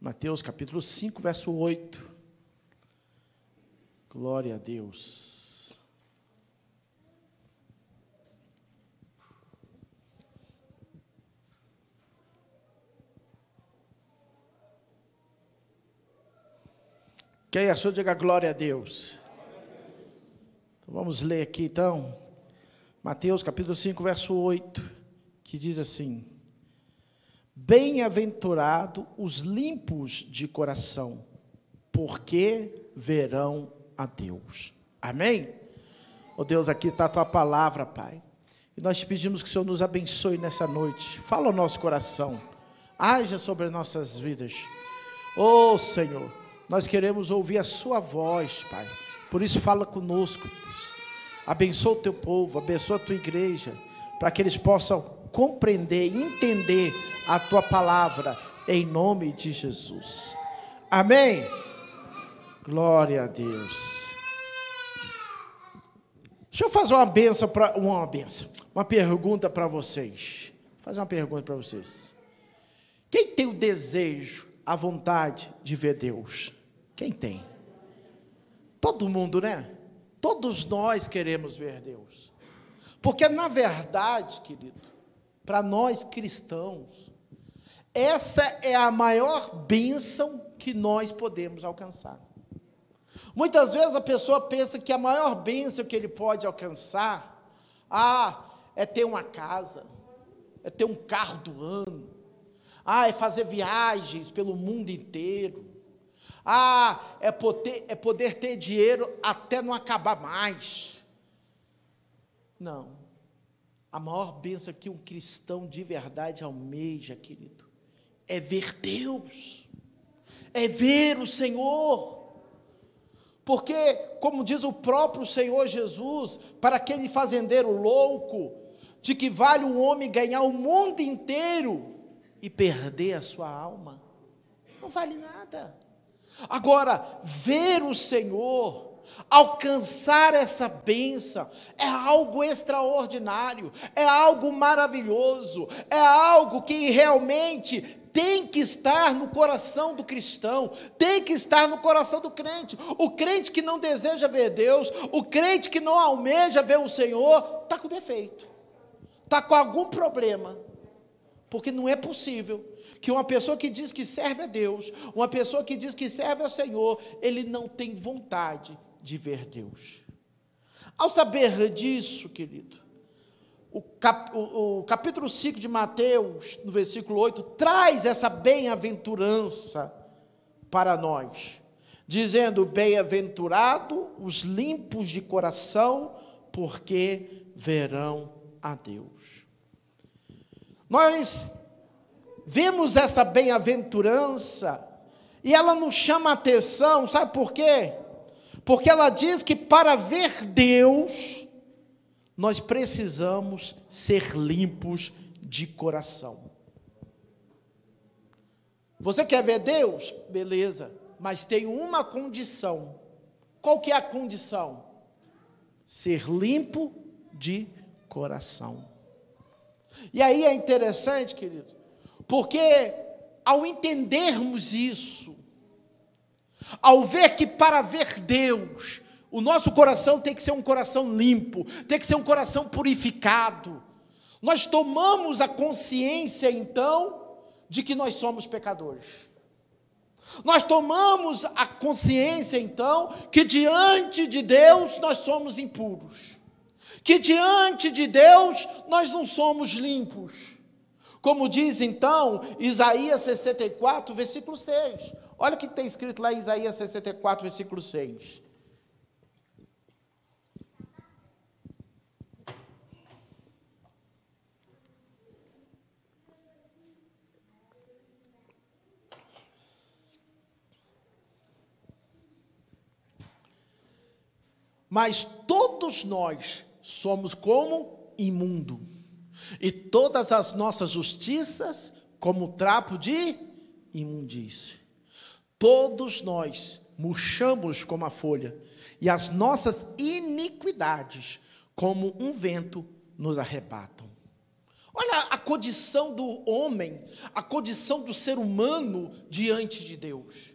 Mateus capítulo 5, verso 8. Glória a Deus. Quem achou, diga glória a Deus. Então, vamos ler aqui então, Mateus capítulo 5, verso 8, que diz assim: Bem-aventurado os limpos de coração, porque verão a Deus. Amém? Oh Deus, aqui está a tua palavra, Pai. E nós te pedimos que o Senhor nos abençoe nessa noite. Fala o nosso coração. Haja sobre nossas vidas. Oh Senhor, nós queremos ouvir a Sua voz, Pai. Por isso, fala conosco. Deus. Abençoa o teu povo, abençoa a tua igreja, para que eles possam compreender, entender a tua palavra, em nome de Jesus. Amém? Glória a Deus. Deixa eu fazer uma benção para uma benção, uma pergunta para vocês. Vou fazer uma pergunta para vocês. Quem tem o desejo, a vontade de ver Deus? Quem tem? Todo mundo, né? Todos nós queremos ver Deus. Porque na verdade, querido, para nós cristãos, essa é a maior bênção que nós podemos alcançar. Muitas vezes a pessoa pensa que a maior bênção que ele pode alcançar, ah, é ter uma casa, é ter um carro do ano, ah, é fazer viagens pelo mundo inteiro, ah, é poder, é poder ter dinheiro até não acabar mais. Não. A maior bênção que um cristão de verdade almeja, querido, é ver Deus, é ver o Senhor. Porque, como diz o próprio Senhor Jesus, para aquele fazendeiro louco, de que vale um homem ganhar o mundo inteiro e perder a sua alma, não vale nada. Agora, ver o Senhor, alcançar essa bênção, é algo extraordinário, é algo maravilhoso, é algo que realmente tem que estar no coração do cristão, tem que estar no coração do crente. O crente que não deseja ver Deus, o crente que não almeja ver o Senhor, está com defeito, está com algum problema, porque não é possível que uma pessoa que diz que serve a Deus, uma pessoa que diz que serve ao Senhor, ele não tem vontade de ver Deus. Ao saber disso, querido, o, cap, o, o capítulo 5 de Mateus, no versículo 8, traz essa bem-aventurança para nós, dizendo: Bem-aventurado os limpos de coração, porque verão a Deus. Nós vemos essa bem-aventurança e ela nos chama a atenção, sabe por quê? Porque ela diz que para ver Deus, nós precisamos ser limpos de coração. Você quer ver Deus? Beleza, mas tem uma condição. Qual que é a condição? Ser limpo de coração. E aí é interessante, querido, porque ao entendermos isso, ao ver que para ver Deus o nosso coração tem que ser um coração limpo, tem que ser um coração purificado. Nós tomamos a consciência então de que nós somos pecadores. Nós tomamos a consciência então que diante de Deus nós somos impuros. Que diante de Deus nós não somos limpos. Como diz então Isaías 64, versículo 6. Olha o que tem escrito lá em Isaías 64, versículo 6. Mas todos nós somos como imundo, e todas as nossas justiças como trapo de imundície. Todos nós murchamos como a folha, e as nossas iniquidades, como um vento, nos arrebatam. Olha a condição do homem, a condição do ser humano diante de Deus.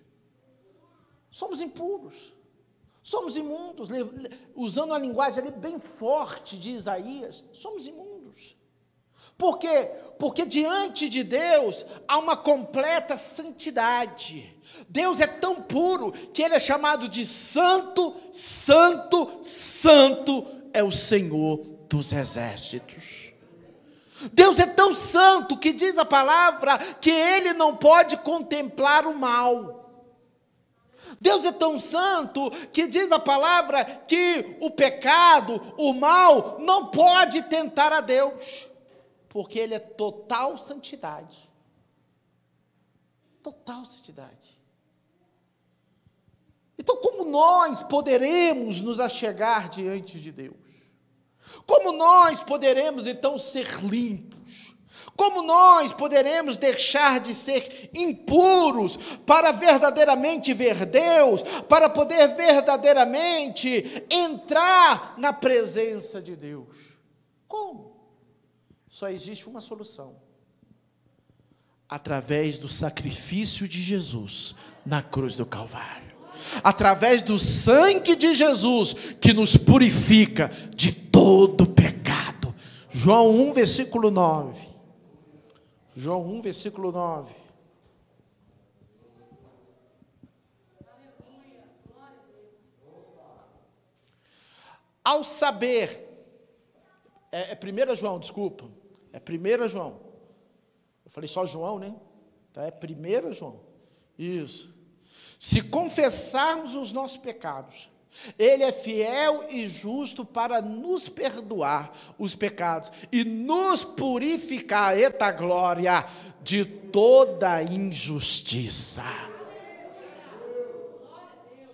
Somos impuros, somos imundos, usando a linguagem ali bem forte de Isaías, somos imundos. Por quê? Porque diante de Deus há uma completa santidade. Deus é tão puro que ele é chamado de santo, santo, santo é o Senhor dos exércitos. Deus é tão santo que diz a palavra que ele não pode contemplar o mal. Deus é tão santo que diz a palavra que o pecado, o mal, não pode tentar a Deus, porque Ele é total santidade. Total santidade. Então, como nós poderemos nos achegar diante de Deus? Como nós poderemos então ser limpos? Como nós poderemos deixar de ser impuros para verdadeiramente ver Deus, para poder verdadeiramente entrar na presença de Deus? Como? Só existe uma solução: através do sacrifício de Jesus na cruz do Calvário através do sangue de Jesus, que nos purifica de todo pecado. João 1, versículo 9. João 1, versículo 9. Ao saber, é, é 1 João, desculpa, é 1 João. Eu falei só João, né? Então é 1 João. Isso. Se confessarmos os nossos pecados, Ele é fiel e justo para nos perdoar os pecados e nos purificar, eita glória, de toda injustiça.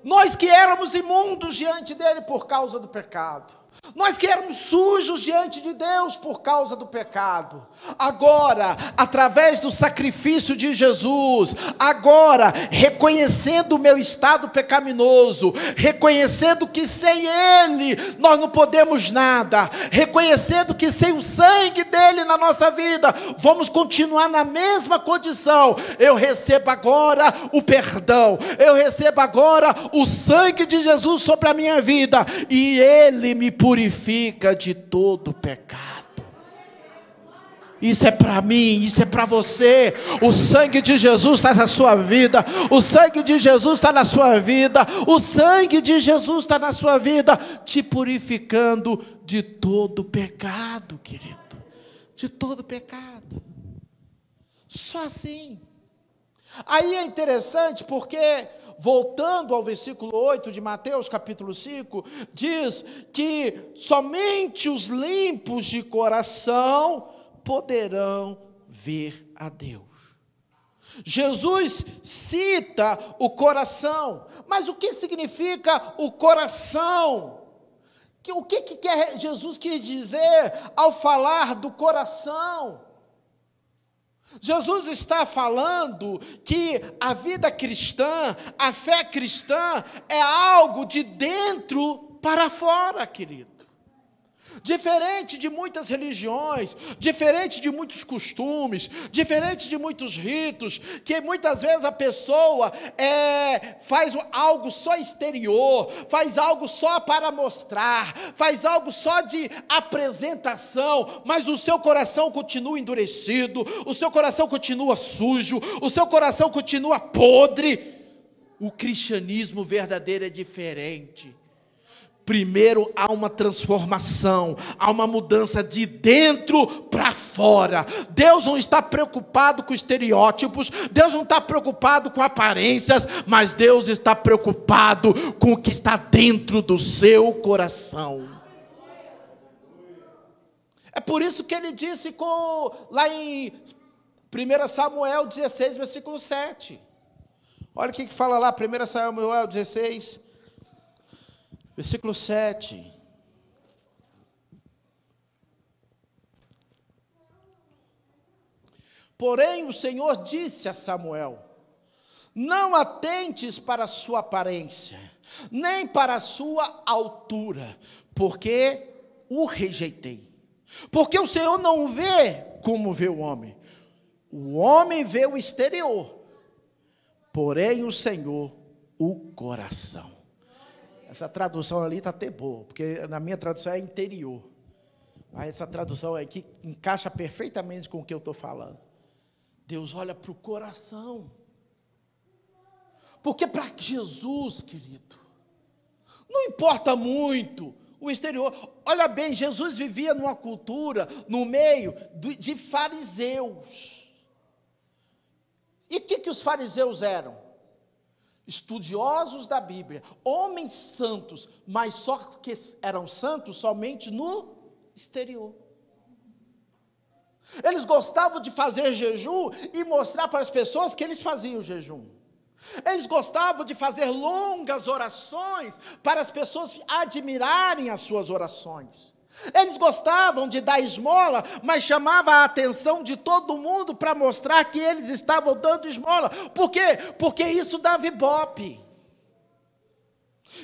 Nós que éramos imundos diante dele por causa do pecado, nós que éramos sujos diante de Deus por causa do pecado, agora, através do sacrifício de Jesus, agora, reconhecendo o meu estado pecaminoso, reconhecendo que sem Ele nós não podemos nada, reconhecendo que sem o sangue dele na nossa vida, vamos continuar na mesma condição. Eu recebo agora o perdão, eu recebo agora o sangue de Jesus sobre a minha vida, e Ele me purifica de todo pecado. Isso é para mim, isso é para você. O sangue de Jesus está na sua vida. O sangue de Jesus está na sua vida. O sangue de Jesus está na sua vida, te purificando de todo pecado, querido. De todo pecado. Só assim. Aí é interessante porque voltando ao versículo 8 de Mateus, capítulo 5, diz que somente os limpos de coração poderão ver a Deus. Jesus cita o coração, mas o que significa o coração? O que, que Jesus quis dizer ao falar do coração? Jesus está falando que a vida cristã, a fé cristã, é algo de dentro para fora, querido. Diferente de muitas religiões, diferente de muitos costumes, diferente de muitos ritos, que muitas vezes a pessoa é, faz algo só exterior, faz algo só para mostrar, faz algo só de apresentação, mas o seu coração continua endurecido, o seu coração continua sujo, o seu coração continua podre. O cristianismo verdadeiro é diferente. Primeiro há uma transformação, há uma mudança de dentro para fora. Deus não está preocupado com estereótipos, Deus não está preocupado com aparências, mas Deus está preocupado com o que está dentro do seu coração. É por isso que ele disse com, lá em 1 Samuel 16, versículo 7. Olha o que fala lá, 1 Samuel 16, Versículo 7. Porém, o Senhor disse a Samuel: Não atentes para a sua aparência, nem para a sua altura, porque o rejeitei. Porque o Senhor não vê como vê o homem. O homem vê o exterior, porém o Senhor o coração. Essa tradução ali está até boa, porque na minha tradução é interior. Mas essa tradução aqui encaixa perfeitamente com o que eu estou falando. Deus olha para o coração. Porque para Jesus, querido, não importa muito o exterior. Olha bem, Jesus vivia numa cultura, no meio de fariseus. E o que, que os fariseus eram? Estudiosos da Bíblia, homens santos, mas só que eram santos somente no exterior. Eles gostavam de fazer jejum e mostrar para as pessoas que eles faziam jejum. Eles gostavam de fazer longas orações para as pessoas admirarem as suas orações. Eles gostavam de dar esmola, mas chamava a atenção de todo mundo para mostrar que eles estavam dando esmola. Por quê? Porque isso dava ibope.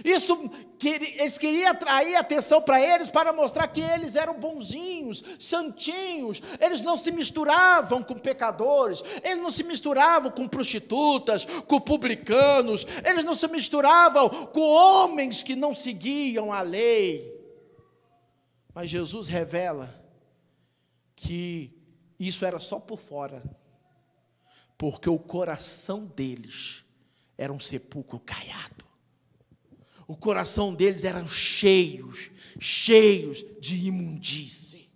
Isso, eles queriam atrair atenção para eles, para mostrar que eles eram bonzinhos, santinhos, eles não se misturavam com pecadores, eles não se misturavam com prostitutas, com publicanos, eles não se misturavam com homens que não seguiam a lei. Mas Jesus revela que isso era só por fora, porque o coração deles era um sepulcro caiado. O coração deles eram cheios, cheios de imundície,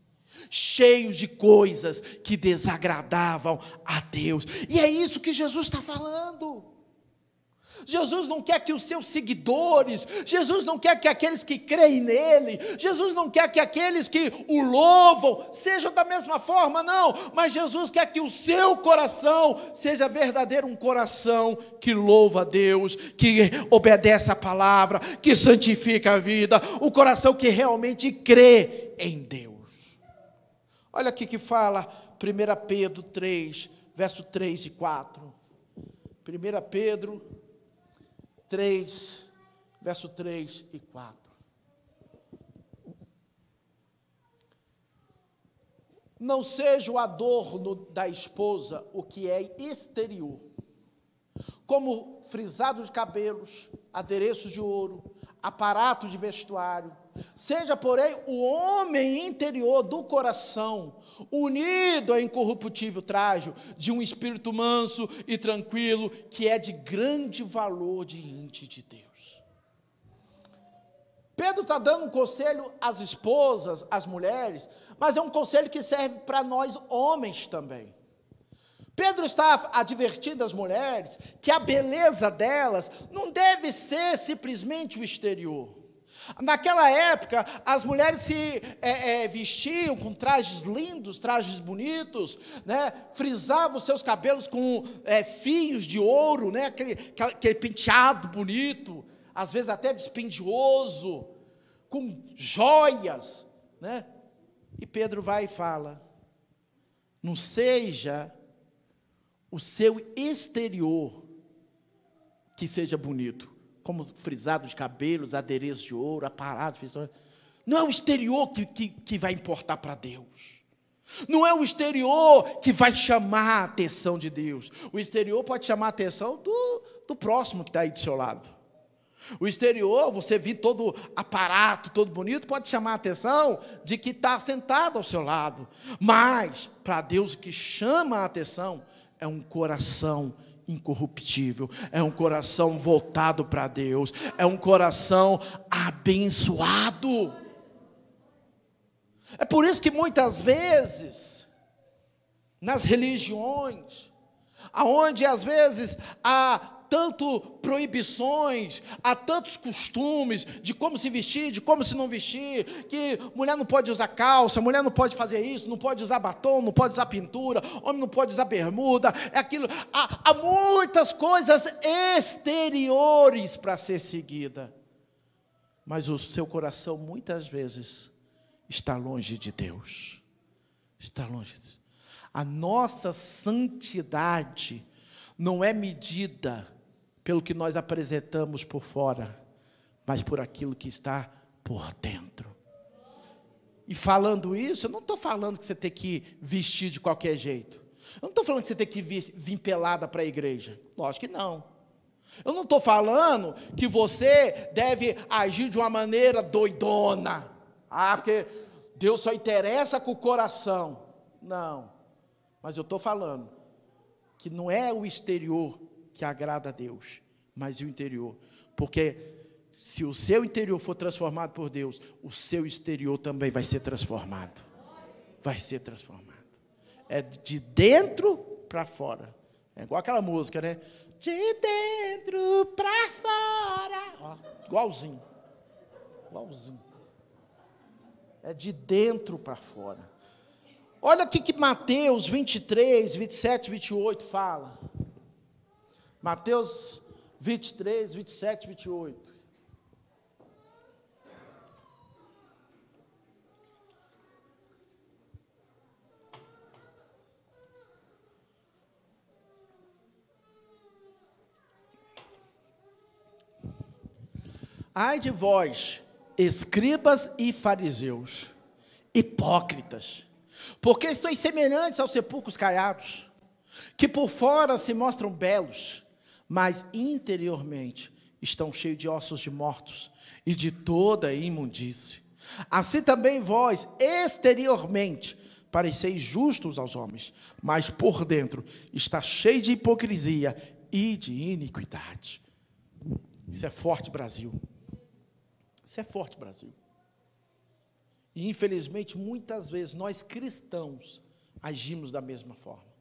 cheios de coisas que desagradavam a Deus. E é isso que Jesus está falando. Jesus não quer que os seus seguidores, Jesus não quer que aqueles que creem nele, Jesus não quer que aqueles que o louvam sejam da mesma forma, não, mas Jesus quer que o seu coração seja verdadeiro um coração que louva a Deus, que obedece a palavra, que santifica a vida, um coração que realmente crê em Deus. Olha aqui que fala 1 Pedro 3, verso 3 e 4. 1 Pedro 3, verso 3 e 4. Não seja o adorno da esposa o que é exterior, como frisado de cabelos, adereços de ouro, aparatos de vestuário. Seja, porém, o homem interior do coração, unido ao incorruptível trajo de um espírito manso e tranquilo, que é de grande valor diante de Deus. Pedro está dando um conselho às esposas, às mulheres, mas é um conselho que serve para nós homens também. Pedro está advertindo as mulheres que a beleza delas não deve ser simplesmente o exterior. Naquela época, as mulheres se é, é, vestiam com trajes lindos, trajes bonitos, né? frisavam seus cabelos com é, fios de ouro, né? aquele, aquele penteado bonito, às vezes até dispendioso, com joias. Né? E Pedro vai e fala: não seja o seu exterior que seja bonito como frisado de cabelos, adereços de ouro, aparados. Não é o exterior que, que, que vai importar para Deus. Não é o exterior que vai chamar a atenção de Deus. O exterior pode chamar a atenção do, do próximo que está aí do seu lado. O exterior, você vir todo aparato, todo bonito, pode chamar a atenção de que está sentado ao seu lado. Mas, para Deus, o que chama a atenção é um coração incorruptível, é um coração voltado para Deus, é um coração abençoado. É por isso que muitas vezes, nas religiões, aonde às vezes há tanto proibições, há tantos costumes de como se vestir, de como se não vestir, que mulher não pode usar calça, mulher não pode fazer isso, não pode usar batom, não pode usar pintura, homem não pode usar bermuda, é aquilo. Há, há muitas coisas exteriores para ser seguida. Mas o seu coração muitas vezes está longe de Deus. Está longe de Deus. A nossa santidade não é medida pelo que nós apresentamos por fora, mas por aquilo que está por dentro. e falando isso, eu não estou falando que você tem que vestir de qualquer jeito. Eu não estou falando que você tem que vir, vir pelada para a igreja. Lógico que não. Eu não estou falando que você deve agir de uma maneira doidona. Ah, porque Deus só interessa com o coração. Não. Mas eu estou falando que não é o exterior que agrada a Deus, mas o interior. Porque se o seu interior for transformado por Deus, o seu exterior também vai ser transformado. Vai ser transformado. É de dentro para fora. É igual aquela música, né? De dentro para fora. Ó, igualzinho. Igualzinho. É de dentro para fora. Olha o que Mateus 23, 27, 28 fala. Mateus 23, 27, 28. Ai de vós, escribas e fariseus, hipócritas, porque sois semelhantes aos sepulcros caiados, que por fora se mostram belos, mas interiormente estão cheios de ossos de mortos e de toda imundície. Assim também vós, exteriormente, pareceis justos aos homens, mas por dentro está cheio de hipocrisia e de iniquidade. Isso é forte, Brasil. Isso é forte, Brasil. E infelizmente, muitas vezes nós cristãos agimos da mesma forma.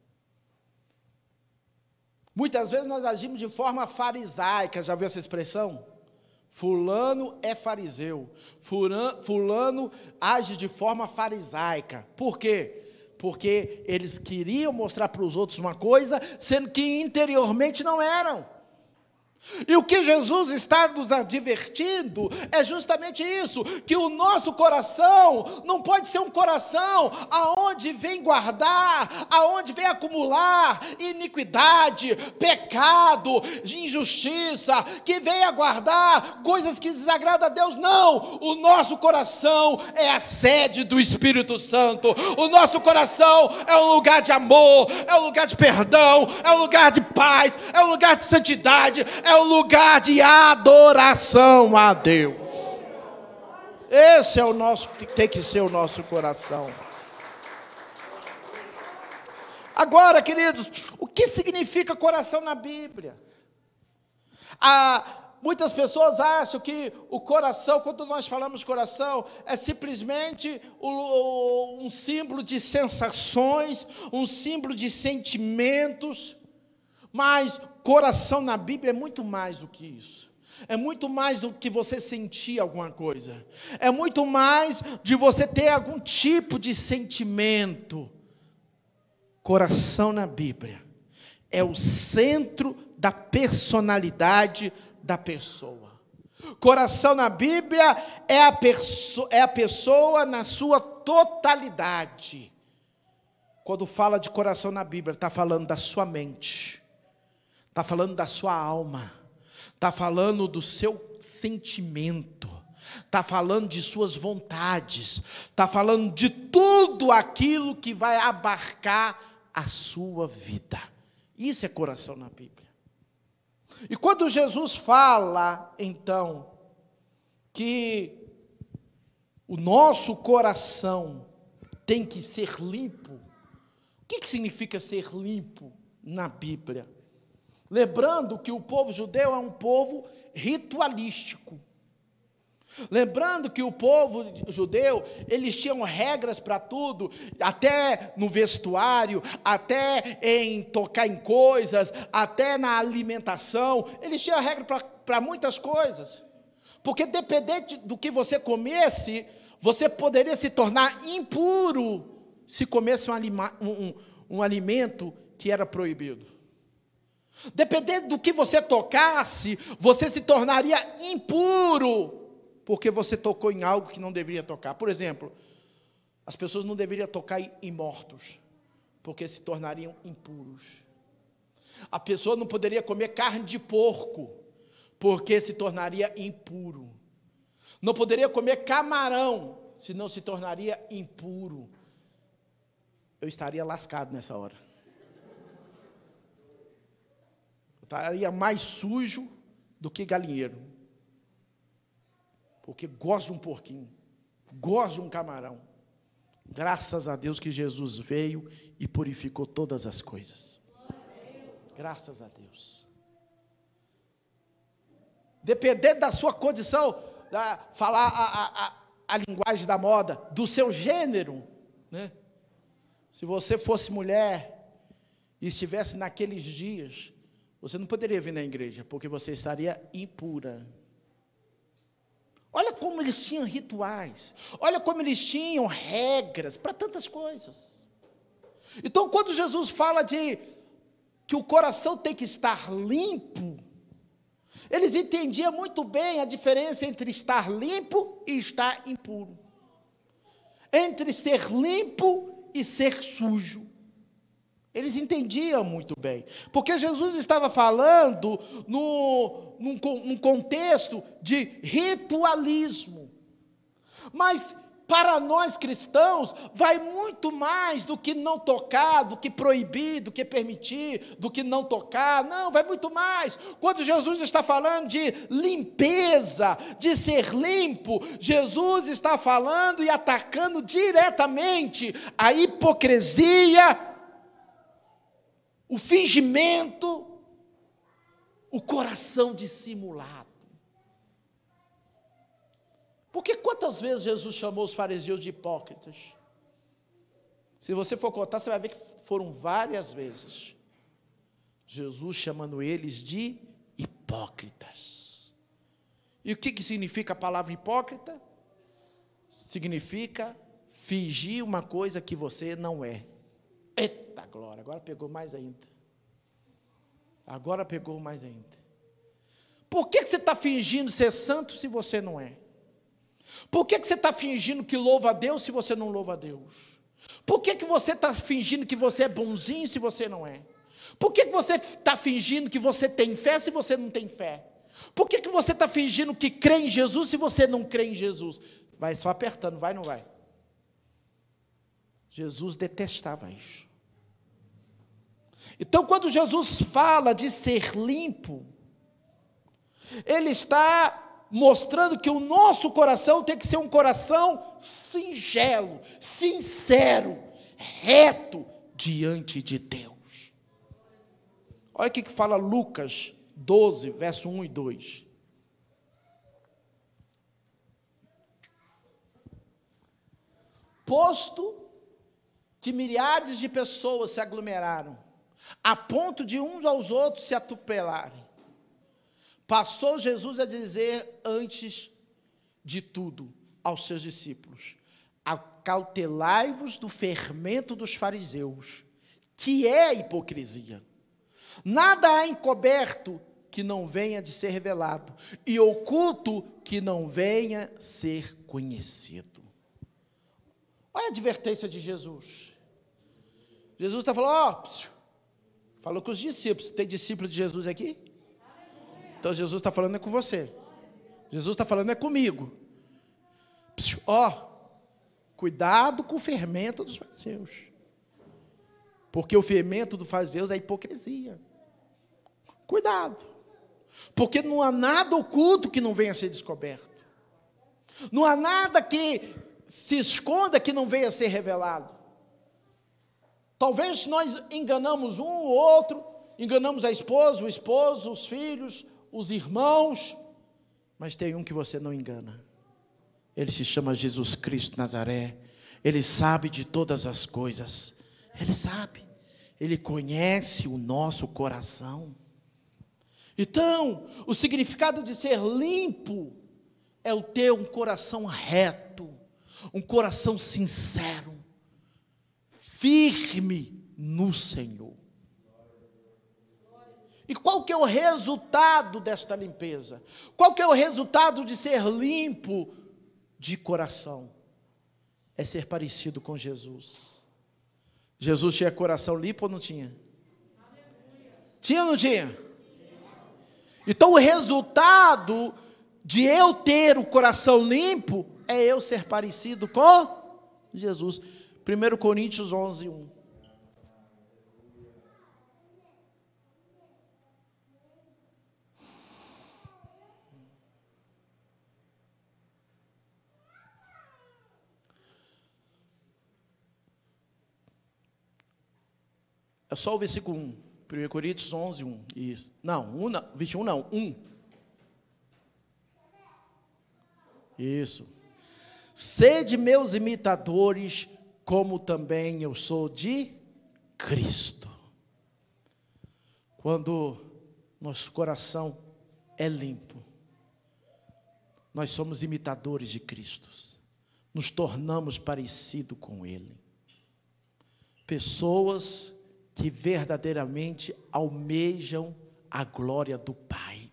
Muitas vezes nós agimos de forma farisaica, já viu essa expressão? Fulano é fariseu, fulano, fulano age de forma farisaica. Por quê? Porque eles queriam mostrar para os outros uma coisa, sendo que interiormente não eram. E o que Jesus está nos advertindo é justamente isso: que o nosso coração não pode ser um coração aonde vem guardar, aonde vem acumular iniquidade, pecado, injustiça, que venha guardar coisas que desagradam a Deus. Não! O nosso coração é a sede do Espírito Santo. O nosso coração é um lugar de amor, é um lugar de perdão, é um lugar de paz, é um lugar de santidade, é o lugar de adoração a Deus. Esse é o nosso, tem que ser o nosso coração. Agora, queridos, o que significa coração na Bíblia? Ah, muitas pessoas acham que o coração, quando nós falamos coração, é simplesmente um símbolo de sensações, um símbolo de sentimentos. Mas coração na Bíblia é muito mais do que isso. É muito mais do que você sentir alguma coisa. É muito mais de você ter algum tipo de sentimento. Coração na Bíblia é o centro da personalidade da pessoa. Coração na Bíblia é a, é a pessoa na sua totalidade. Quando fala de coração na Bíblia, está falando da sua mente está falando da sua alma, está falando do seu sentimento, está falando de suas vontades, está falando de tudo aquilo que vai abarcar a sua vida. Isso é coração na Bíblia. E quando Jesus fala, então, que o nosso coração tem que ser limpo, o que, que significa ser limpo na Bíblia? Lembrando que o povo judeu é um povo ritualístico. Lembrando que o povo judeu, eles tinham regras para tudo, até no vestuário, até em tocar em coisas, até na alimentação, eles tinham regra para muitas coisas. Porque dependente do que você comesse, você poderia se tornar impuro se comesse um, um, um alimento que era proibido. Dependendo do que você tocasse, você se tornaria impuro, porque você tocou em algo que não deveria tocar. Por exemplo, as pessoas não deveriam tocar em mortos, porque se tornariam impuros. A pessoa não poderia comer carne de porco, porque se tornaria impuro. Não poderia comer camarão, senão se tornaria impuro. Eu estaria lascado nessa hora. Eu estaria mais sujo do que galinheiro. Porque gosto de um porquinho, gosto de um camarão. Graças a Deus que Jesus veio e purificou todas as coisas. Graças a Deus. Dependendo da sua condição, da, falar a, a, a, linguagem da moda, do seu gênero, né? Se você fosse mulher e estivesse naqueles dias, você não poderia vir na igreja, porque você estaria impura. Olha como eles tinham rituais, olha como eles tinham regras para tantas coisas. Então, quando Jesus fala de que o coração tem que estar limpo, eles entendiam muito bem a diferença entre estar limpo e estar impuro, entre ser limpo e ser sujo. Eles entendiam muito bem, porque Jesus estava falando no, num, num contexto de ritualismo. Mas para nós cristãos, vai muito mais do que não tocar, do que proibir, do que permitir, do que não tocar. Não, vai muito mais. Quando Jesus está falando de limpeza, de ser limpo, Jesus está falando e atacando diretamente a hipocrisia o fingimento, o coração dissimulado. Porque quantas vezes Jesus chamou os fariseus de hipócritas? Se você for contar, você vai ver que foram várias vezes. Jesus chamando eles de hipócritas. E o que, que significa a palavra hipócrita? Significa fingir uma coisa que você não é. Eita glória, agora pegou mais ainda. Agora pegou mais ainda. Por que, que você está fingindo ser santo se você não é? Por que, que você está fingindo que louva a Deus se você não louva a Deus? Por que, que você está fingindo que você é bonzinho se você não é? Por que, que você está fingindo que você tem fé se você não tem fé? Por que, que você está fingindo que crê em Jesus se você não crê em Jesus? Vai só apertando, vai ou não vai? Jesus detestava isso. Então, quando Jesus fala de ser limpo, Ele está mostrando que o nosso coração tem que ser um coração singelo, sincero, reto diante de Deus. Olha o que fala Lucas 12, verso 1 e 2. Posto que milhares de pessoas se aglomeraram, a ponto de uns aos outros se atropelarem. Passou Jesus a dizer antes de tudo aos seus discípulos: Acautelai-vos do fermento dos fariseus, que é a hipocrisia. Nada há encoberto que não venha de ser revelado, e oculto que não venha ser conhecido. Olha a advertência de Jesus. Jesus está falando, ó, falou com os discípulos. Tem discípulo de Jesus aqui? Então Jesus está falando é com você. Jesus está falando é comigo. Ó, cuidado com o fermento dos fariseus. Porque o fermento dos fariseus é hipocrisia. Cuidado. Porque não há nada oculto que não venha a ser descoberto. Não há nada que se esconda que não venha a ser revelado. Talvez nós enganamos um ou outro, enganamos a esposa, o esposo, os filhos, os irmãos, mas tem um que você não engana. Ele se chama Jesus Cristo Nazaré. Ele sabe de todas as coisas. Ele sabe. Ele conhece o nosso coração. Então, o significado de ser limpo é o ter um coração reto, um coração sincero firme no Senhor. E qual que é o resultado desta limpeza? Qual que é o resultado de ser limpo de coração? É ser parecido com Jesus. Jesus tinha coração limpo ou não tinha? Tinha ou não tinha? Então o resultado de eu ter o coração limpo é eu ser parecido com Jesus. 1 Coríntios 11, 1. É só o versículo 1. 1 Coríntios 11, 1. Isso. Não, 1 não, 21 não, 1. Isso. Sede meus imitadores, como também eu sou de Cristo. Quando nosso coração é limpo, nós somos imitadores de Cristo, nos tornamos parecido com Ele. Pessoas que verdadeiramente almejam a glória do Pai.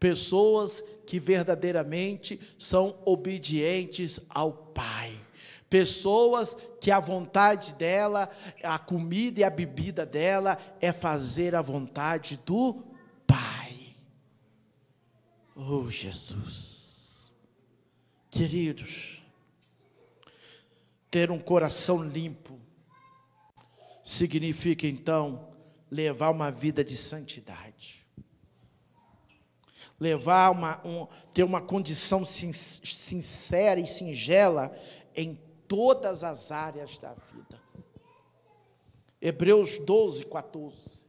Pessoas que verdadeiramente são obedientes ao Pai. Pessoas que a vontade dela, a comida e a bebida dela é fazer a vontade do Pai. Oh, Jesus. Queridos, ter um coração limpo significa então levar uma vida de santidade. Levar uma, um, ter uma condição sin, sincera e singela em todas as áreas da vida. Hebreus 12, 14.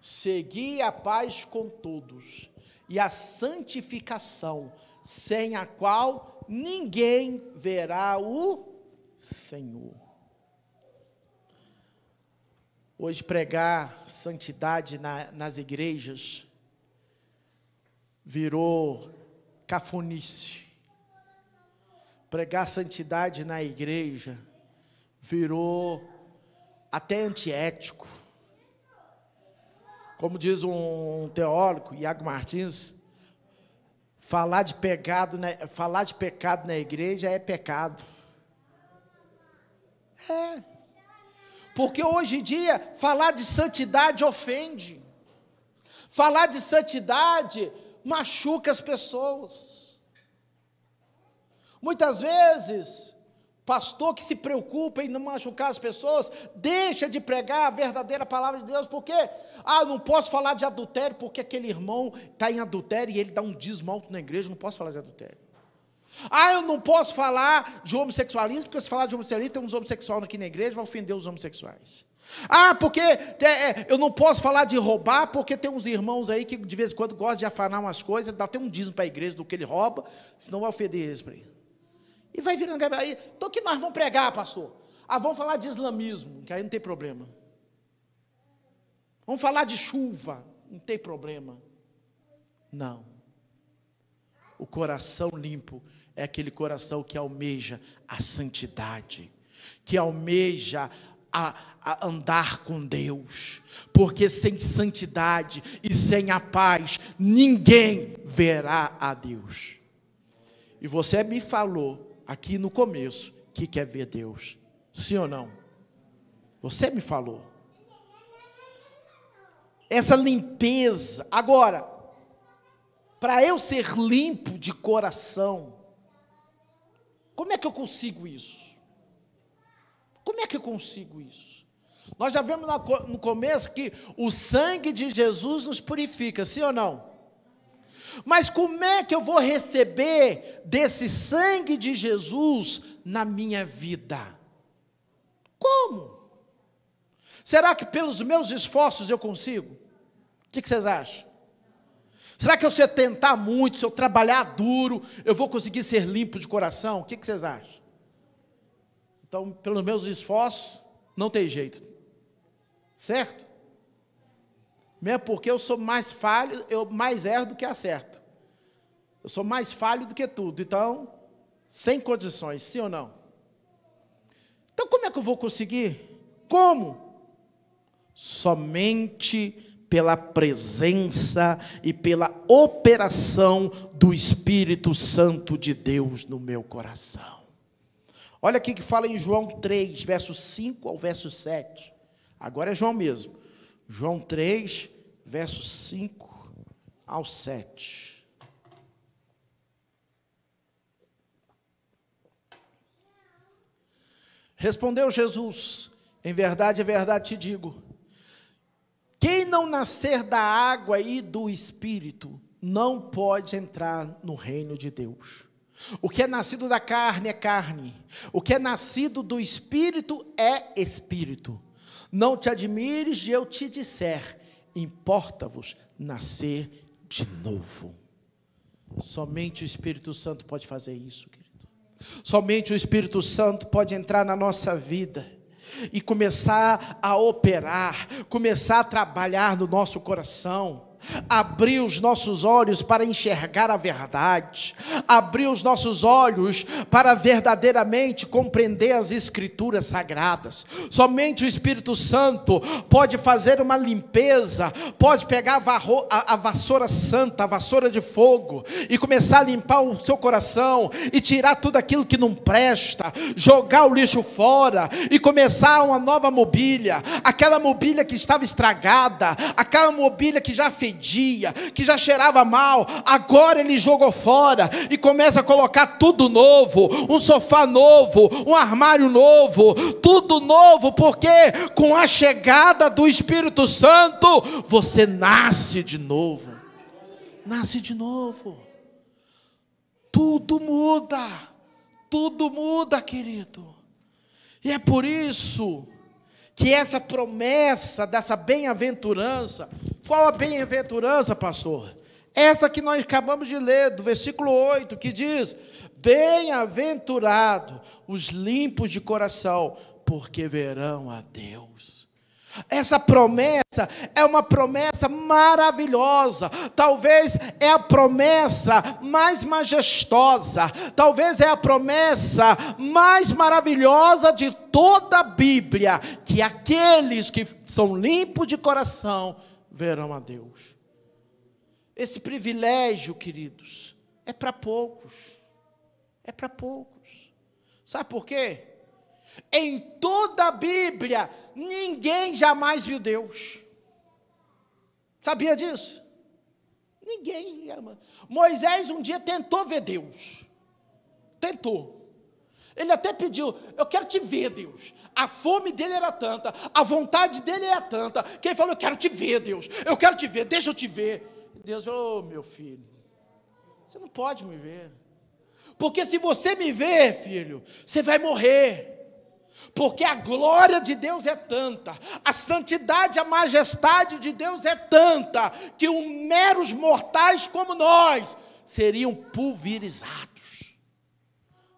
Segui a paz com todos e a santificação, sem a qual ninguém verá o Senhor. Hoje, pregar santidade na, nas igrejas virou cafonice. Pregar santidade na igreja virou até antiético. Como diz um teólogo, Iago Martins, Falar de pecado, né? falar de pecado na igreja é pecado. É. Porque hoje em dia falar de santidade ofende. Falar de santidade machuca as pessoas. Muitas vezes Pastor que se preocupa em não machucar as pessoas, deixa de pregar a verdadeira palavra de Deus, porque, ah, não posso falar de adultério, porque aquele irmão está em adultério e ele dá um dízimo alto na igreja, não posso falar de adultério. Ah, eu não posso falar de homossexualismo, porque se falar de homossexualismo, tem uns homossexuais aqui na igreja, vai ofender os homossexuais. Ah, porque é, eu não posso falar de roubar, porque tem uns irmãos aí que de vez em quando gostam de afanar umas coisas, dá até um dízimo para a igreja do que ele rouba, senão vai ofender eles para ele. E vai virando aí. Então o que nós vamos pregar, pastor? Ah, vamos falar de islamismo, que aí não tem problema. Vamos falar de chuva, não tem problema. Não. O coração limpo é aquele coração que almeja a santidade, que almeja a, a, andar com Deus, porque sem santidade e sem a paz, ninguém verá a Deus. E você me falou aqui no começo que quer ver Deus. Sim ou não? Você me falou. Essa limpeza. Agora, para eu ser limpo de coração, como é que eu consigo isso? Como é que eu consigo isso? Nós já vimos no começo que o sangue de Jesus nos purifica, sim ou não? Mas como é que eu vou receber desse sangue de Jesus na minha vida? Como? Será que pelos meus esforços eu consigo? O que, vocês acham? Será que se eu tentar muito, se eu trabalhar duro, eu vou conseguir ser limpo de coração? O que, que vocês acham? Então, pelos meus esforços, não tem jeito. Certo? Mesmo porque eu sou mais falho, eu mais erro do que acerto. Eu sou mais falho do que tudo. Então, sem condições, sim ou não? Então, como é que eu vou conseguir? Como? Somente pela presença e pela operação do Espírito Santo de Deus no meu coração. Olha aqui que fala em João 3, verso 5 ao verso 7. Agora é João mesmo. João 3, versos 5 ao 7. Respondeu Jesus: Em verdade, em verdade te digo: quem não nascer da água e do espírito não pode entrar no reino de Deus. O que é nascido da carne é carne, o que é nascido do espírito é espírito. Não te admires de eu te disser, importa-vos nascer de novo. Somente o Espírito Santo pode fazer isso, querido. Somente o Espírito Santo pode entrar na nossa vida e começar a operar, começar a trabalhar no nosso coração abrir os nossos olhos para enxergar a verdade, abrir os nossos olhos para verdadeiramente compreender as Escrituras sagradas. Somente o Espírito Santo pode fazer uma limpeza, pode pegar a, vassoura santa, a vassoura de fogo, e começar a limpar o seu coração e tirar tudo aquilo que não presta, jogar o lixo fora e começar uma nova mobília, aquela mobília que estava estragada, aquela mobília que já fez fedia, que já cheirava mal, agora ele jogou fora e começa a colocar tudo novo, um sofá novo, um armário novo, tudo novo, porque com a chegada do Espírito Santo, você nasce de novo. Nasce de novo. Tudo muda. Tudo muda, querido. E é por isso que essa promessa dessa bem-aventurança, qual a bem-aventurança, pastor? Essa que nós acabamos de ler, do versículo 8, que diz: Bem-aventurado os limpos de coração, porque verão a Deus. Essa promessa é uma promessa maravilhosa, talvez é a promessa mais majestosa, talvez é a promessa mais maravilhosa de toda a Bíblia, que aqueles que são limpos de coração verão a Deus. Esse privilégio, queridos, é para poucos. É para poucos. Sabe por quê? Em toda a Bíblia, ninguém jamais viu Deus. Sabia disso? Ninguém. Moisés um dia tentou ver Deus. Tentou. Ele até pediu: Eu quero te ver, Deus. A fome dele era tanta, a vontade dele era tanta, que ele falou: Eu quero te ver, Deus. Eu quero te ver, deixa eu te ver. Deus falou: oh, Meu filho, você não pode me ver. Porque se você me ver, filho, você vai morrer porque a glória de Deus é tanta, a santidade, a majestade de Deus é tanta, que um meros mortais como nós seriam pulverizados.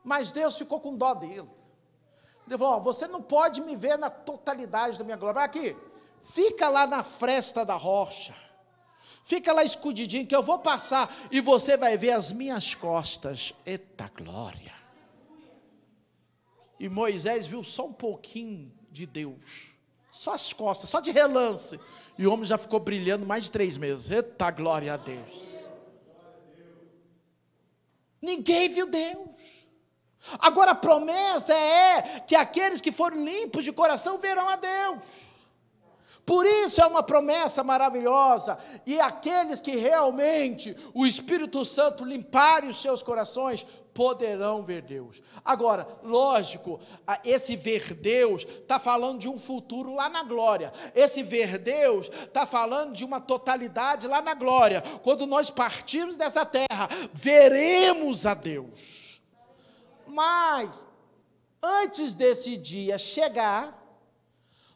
Mas Deus ficou com dó dele. Ele falou: Você não pode me ver na totalidade da minha glória. Aqui, fica lá na fresta da rocha. Fica lá escondidinho que eu vou passar e você vai ver as minhas costas. Eita glória! E Moisés viu só um pouquinho de Deus, só as costas, só de relance. E o homem já ficou brilhando mais de três meses. Eita glória a Deus! Ninguém viu Deus. Agora a promessa é que aqueles que forem limpos de coração verão a Deus. Por isso é uma promessa maravilhosa. E aqueles que realmente o Espírito Santo limparem os seus corações poderão ver Deus. Agora, lógico, esse ver Deus está falando de um futuro lá na glória. Esse ver Deus está falando de uma totalidade lá na glória. Quando nós partirmos dessa terra, veremos a Deus. Mas, antes desse dia chegar,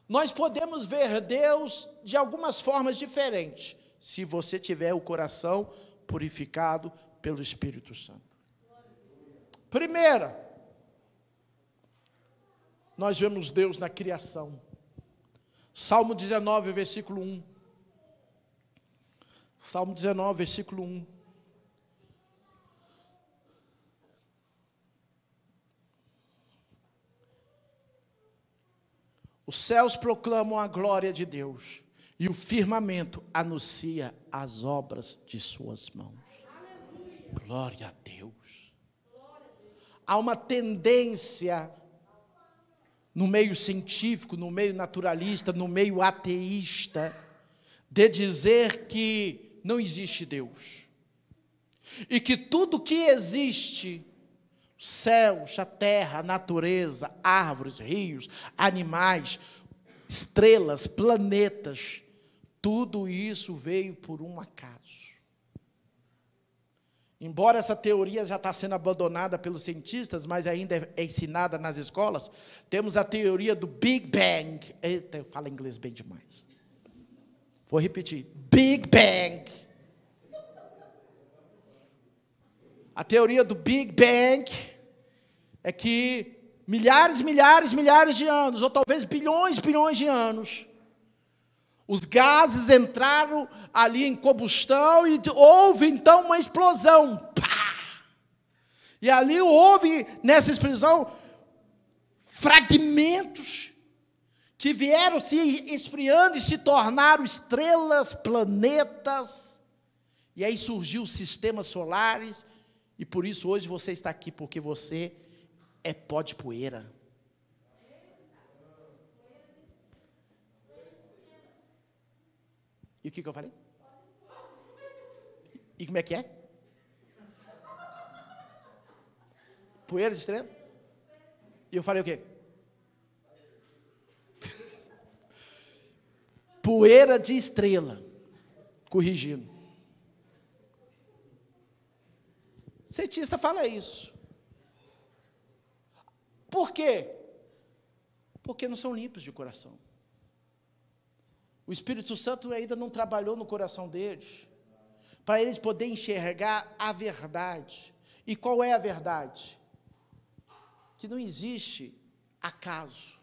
nós podemos ver Deus de algumas formas diferentes, se você tiver o coração purificado pelo Espírito Santo. Primeira, nós vemos Deus na criação. Salmo 19, versículo 1. Salmo 19, versículo 1. Os céus proclamam a glória de Deus, e o firmamento anuncia as obras de suas mãos. Glória a Deus. Há uma tendência no meio científico, no meio naturalista, no meio ateísta, de dizer que não existe Deus. E que tudo que existe, céus, a terra, a natureza, árvores, rios, animais, estrelas, planetas, tudo isso veio por um acaso. Embora essa teoria já está sendo abandonada pelos cientistas, mas ainda é ensinada nas escolas, temos a teoria do Big Bang. Eita, eu falo inglês bem demais. Vou repetir: Big Bang. A teoria do Big Bang é que milhares, milhares, milhares de anos, ou talvez bilhões, bilhões de anos, os gases entraram ali em combustão e houve então uma explosão. Pá! E ali houve, nessa explosão, fragmentos que vieram se esfriando e se tornaram estrelas, planetas. E aí surgiu os sistemas solares. E por isso hoje você está aqui, porque você é pó de poeira. E o que, que eu falei? E como é que é? Poeira de estrela? E eu falei o quê? Poeira de estrela. Corrigindo. O cientista fala isso. Por quê? Porque não são limpos de coração. O Espírito Santo ainda não trabalhou no coração deles, para eles poderem enxergar a verdade. E qual é a verdade? Que não existe acaso.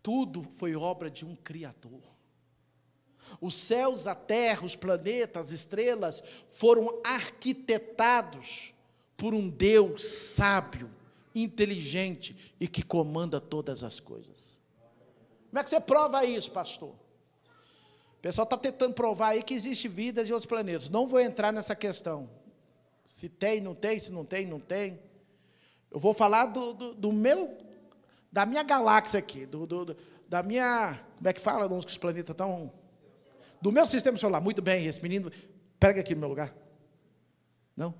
Tudo foi obra de um Criador. Os céus, a terra, os planetas, as estrelas foram arquitetados por um Deus sábio, inteligente e que comanda todas as coisas. Como é que você prova isso, pastor? O pessoal está tentando provar aí que existe vida de outros planetas. Não vou entrar nessa questão. Se tem, não tem, se não tem, não tem. Eu vou falar do, do, do meu, da minha galáxia aqui, do, do, da minha, como é que fala, onde os planetas estão? Do meu sistema solar. Muito bem, esse menino, pega aqui no meu lugar. Não?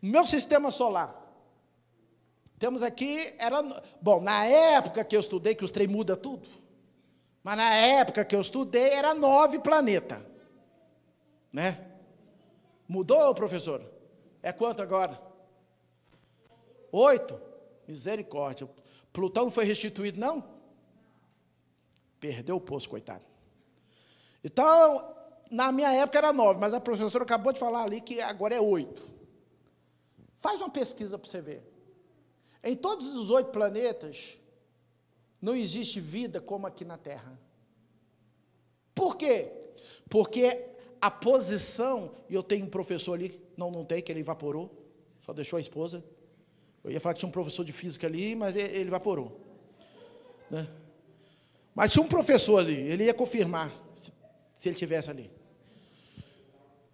Meu sistema solar, temos aqui, era, bom, na época que eu estudei, que os trem muda tudo, mas na época que eu estudei, era nove planetas, né? Mudou, professor? É quanto agora? Oito? Misericórdia. Plutão não foi restituído, não? Perdeu o poço, coitado. Então, na minha época era nove, mas a professora acabou de falar ali que agora é oito. Faz uma pesquisa para você ver. Em todos os oito planetas, não existe vida como aqui na Terra. Por quê? Porque a posição, e eu tenho um professor ali, não, não tem, que ele evaporou, só deixou a esposa. Eu ia falar que tinha um professor de física ali, mas ele evaporou. Né? Mas tinha um professor ali, ele ia confirmar, se ele tivesse ali.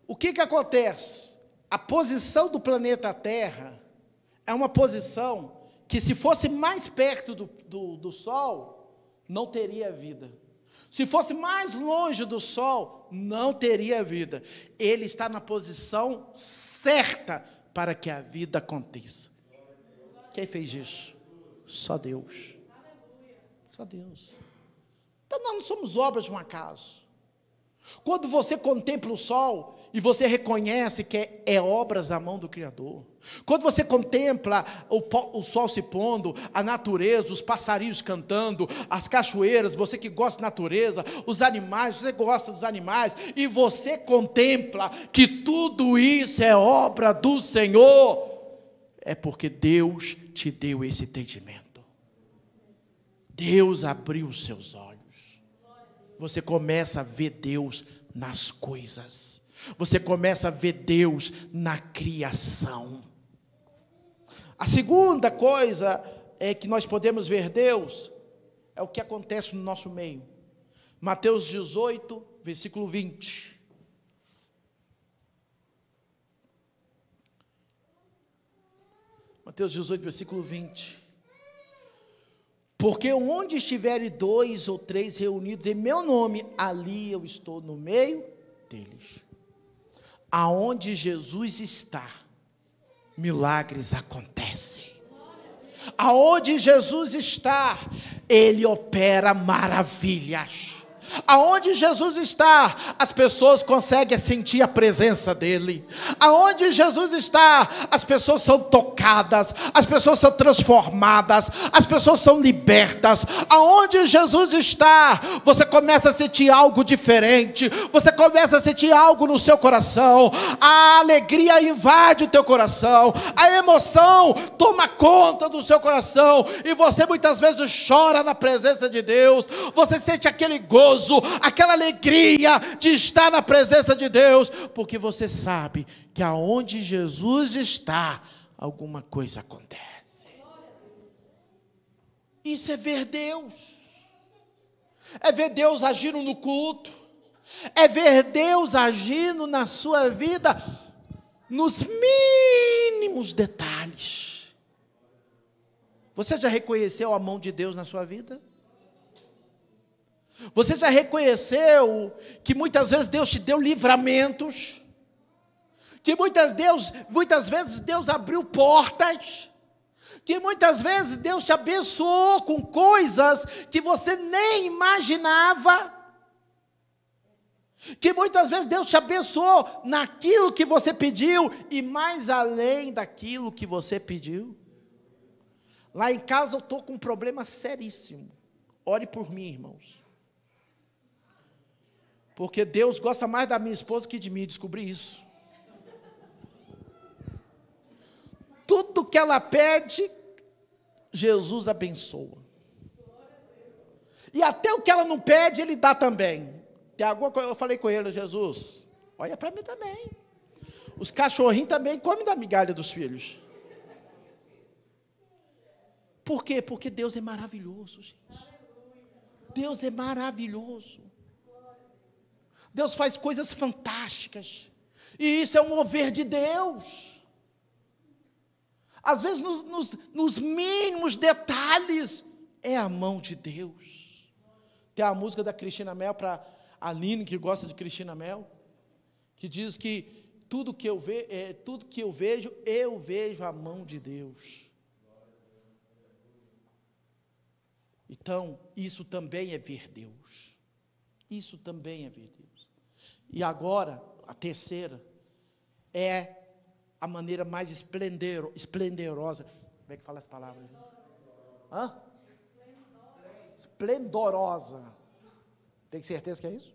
O que, que acontece? A posição do planeta Terra é uma posição que se fosse mais perto do, do, do Sol, não teria vida. Se fosse mais longe do Sol, não teria vida. Ele está na posição certa para que a vida aconteça. Quem fez isso? Só Deus. Só Deus. Então nós não somos obras de um acaso. Quando você contempla o sol e você reconhece que é, é obras da mão do Criador. Quando você contempla o, o, sol se pondo, a natureza, os passarinhos cantando, as cachoeiras, você que gosta de natureza, os animais, você gosta dos animais, e você contempla que tudo isso é obra do Senhor, é porque Deus te deu esse entendimento. Deus abriu os seus olhos. Você começa a ver Deus nas coisas. Você começa a ver Deus na criação. A segunda coisa é que nós podemos ver Deus é o que acontece no nosso meio. Mateus 18, versículo 20. Mateus 18, versículo 20. Porque onde estiverem dois ou três reunidos em meu nome, ali eu estou no meio deles. Aonde Jesus está, milagres acontecem. Aonde Jesus está, ele opera maravilhas. Aonde Jesus está, as pessoas conseguem sentir a presença dEle. Aonde Jesus está, as pessoas são tocadas, as pessoas são transformadas, as pessoas são libertas. Aonde Jesus está, você começa a sentir algo diferente, você começa a sentir algo no seu coração. A alegria invade o teu coração, a emoção toma conta do seu coração, e você muitas vezes chora na presença de Deus, você sente aquele gozo gozo, aquela alegria de estar na presença de Deus, porque você sabe que aonde Jesus está, alguma coisa acontece. Isso é ver Deus, é ver Deus agindo no culto, é ver Deus agindo na sua vida nos mínimos detalhes. Você já reconheceu a mão de Deus na sua vida? Você já reconheceu que muitas vezes Deus te deu livramentos? Que muitas, Deus, muitas vezes Deus abriu portas? Que muitas vezes Deus te abençoou com coisas que você nem imaginava? Que muitas vezes Deus te abençoou naquilo que você pediu e mais além daquilo que você pediu? Lá em casa eu estou com um problema seríssimo. Ore por mim, irmãos. Porque Deus gosta mais da minha esposa que de mim, descobri isso. Tudo que ela pede, Jesus abençoa. E até o que ela não pede, Ele dá também. Tem alguma coisa, eu falei com ele, Jesus, olha para mim também. Os cachorrinhos também comem da migalha dos filhos. Por quê? Porque Deus é maravilhoso, gente. Deus é maravilhoso. Deus faz coisas fantásticas. E isso é um mover de Deus. Às vezes, nos, nos, nos mínimos detalhes, é a mão de Deus. Tem a música da Cristina Mel para Aline, que gosta de Cristina Mel, que diz que tudo que eu, ve, é, tudo que eu vejo, eu vejo a mão de Deus. Então, isso também é ver Deus. Isso também é ver Deus. E agora, a terceira, é a maneira mais esplendor, esplendorosa. Como é que fala as palavras? Hã? Esplendorosa. Tem certeza que é isso?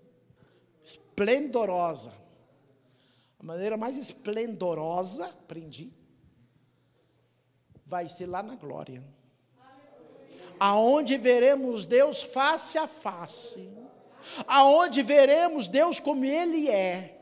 Esplendorosa. A maneira mais esplendorosa, aprendi, vai ser lá na glória. Aonde veremos Deus face a face aonde veremos Deus como Ele é,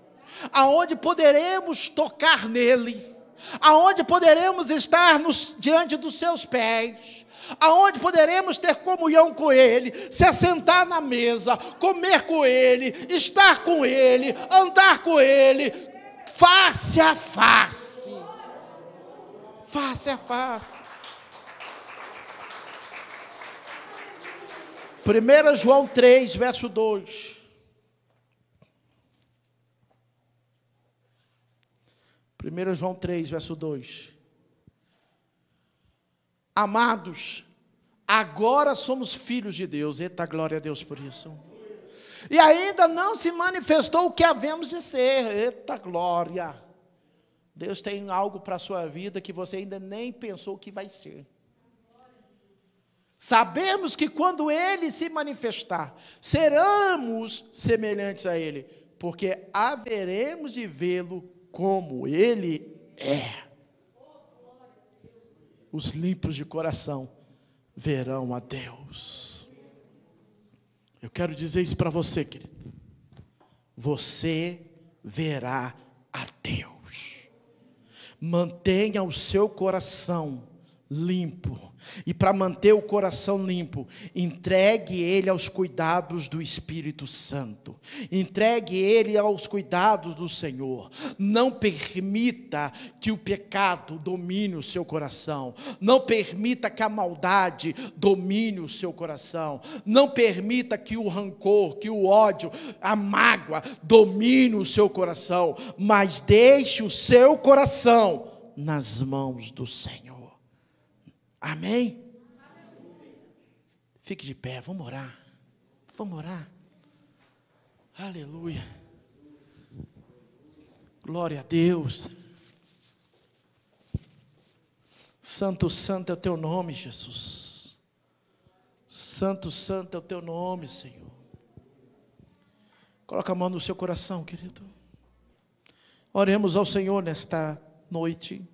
aonde poderemos tocar nele, aonde poderemos estar nos, diante dos seus pés, aonde poderemos ter comunhão com Ele, se assentar na mesa, comer com Ele, estar com Ele, andar com Ele, face a face. Face a face. 1 João 3, verso 2. 1 João 3, verso 2. Amados, agora somos filhos de Deus. Eita, glória a Deus por isso. E ainda não se manifestou o que havemos de ser. Eita, glória. Deus tem algo para a sua vida que você ainda nem pensou que vai ser. Sabemos que quando ele se manifestar, seremos semelhantes a ele, porque haveremos de vê-lo como ele é. Os limpos de coração verão a Deus. Eu quero dizer isso para você, querido. Você verá a Deus. Mantenha o seu coração limpo. E para manter o coração limpo, entregue ele aos cuidados do Espírito Santo. Entregue ele aos cuidados do Senhor. Não permita que o pecado domine o seu coração. Não permita que a maldade domine o seu coração. Não permita que o rancor, que o ódio, a mágoa domine o seu coração, mas deixe o seu coração nas mãos do Senhor. Amém? Fique de pé, vamos orar. Vamos orar. Aleluia. Glória a Deus. Santo, santo é o teu nome, Jesus. Santo, santo é o teu nome, Senhor. Coloca a mão no seu coração, querido. Oremos ao Senhor nesta noite.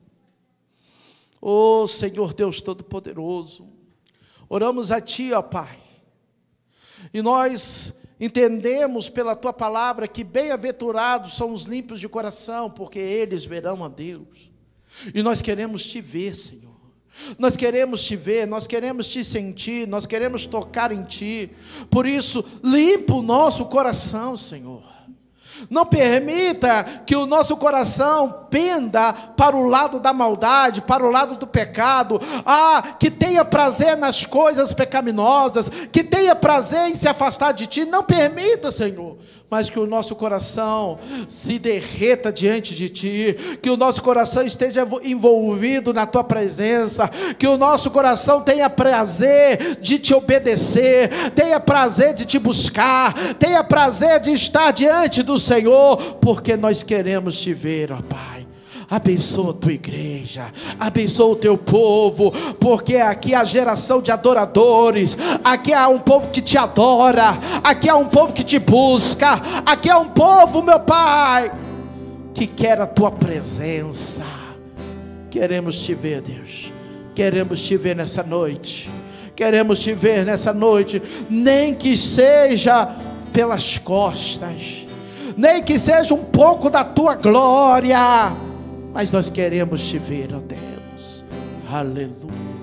Oh Senhor Deus Todo-Poderoso, oramos a Ti, ó Pai, e nós entendemos pela Tua palavra que bem-aventurados são os limpos de coração, porque eles verão a Deus, e nós queremos Te ver, Senhor. Nós queremos te ver, nós queremos te sentir, nós queremos tocar em ti. Por isso, limpa o nosso coração, Senhor. Não permita que o nosso coração penda para o lado da maldade, para o lado do pecado. Ah, que tenha prazer nas coisas pecaminosas, que tenha prazer em se afastar de ti. Não permita, Senhor, mas que o nosso coração se derreta diante de ti, que o nosso coração esteja envolvido na tua presença, que o nosso coração tenha prazer de te obedecer, tenha prazer de te buscar, tenha prazer de estar diante do Senhor, porque nós queremos te ver, ó Pai abençoa a tua igreja, abençoa o teu povo, porque aqui há geração de adoradores, aqui há um povo que te adora, aqui há um povo que te busca, aqui há um povo, meu Pai, que quer a tua presença. Queremos te ver, Deus, queremos te ver nessa noite, queremos te ver nessa noite, nem que seja pelas costas, nem que seja um pouco da tua glória mas nós queremos te ver, ó Deus. Aleluia.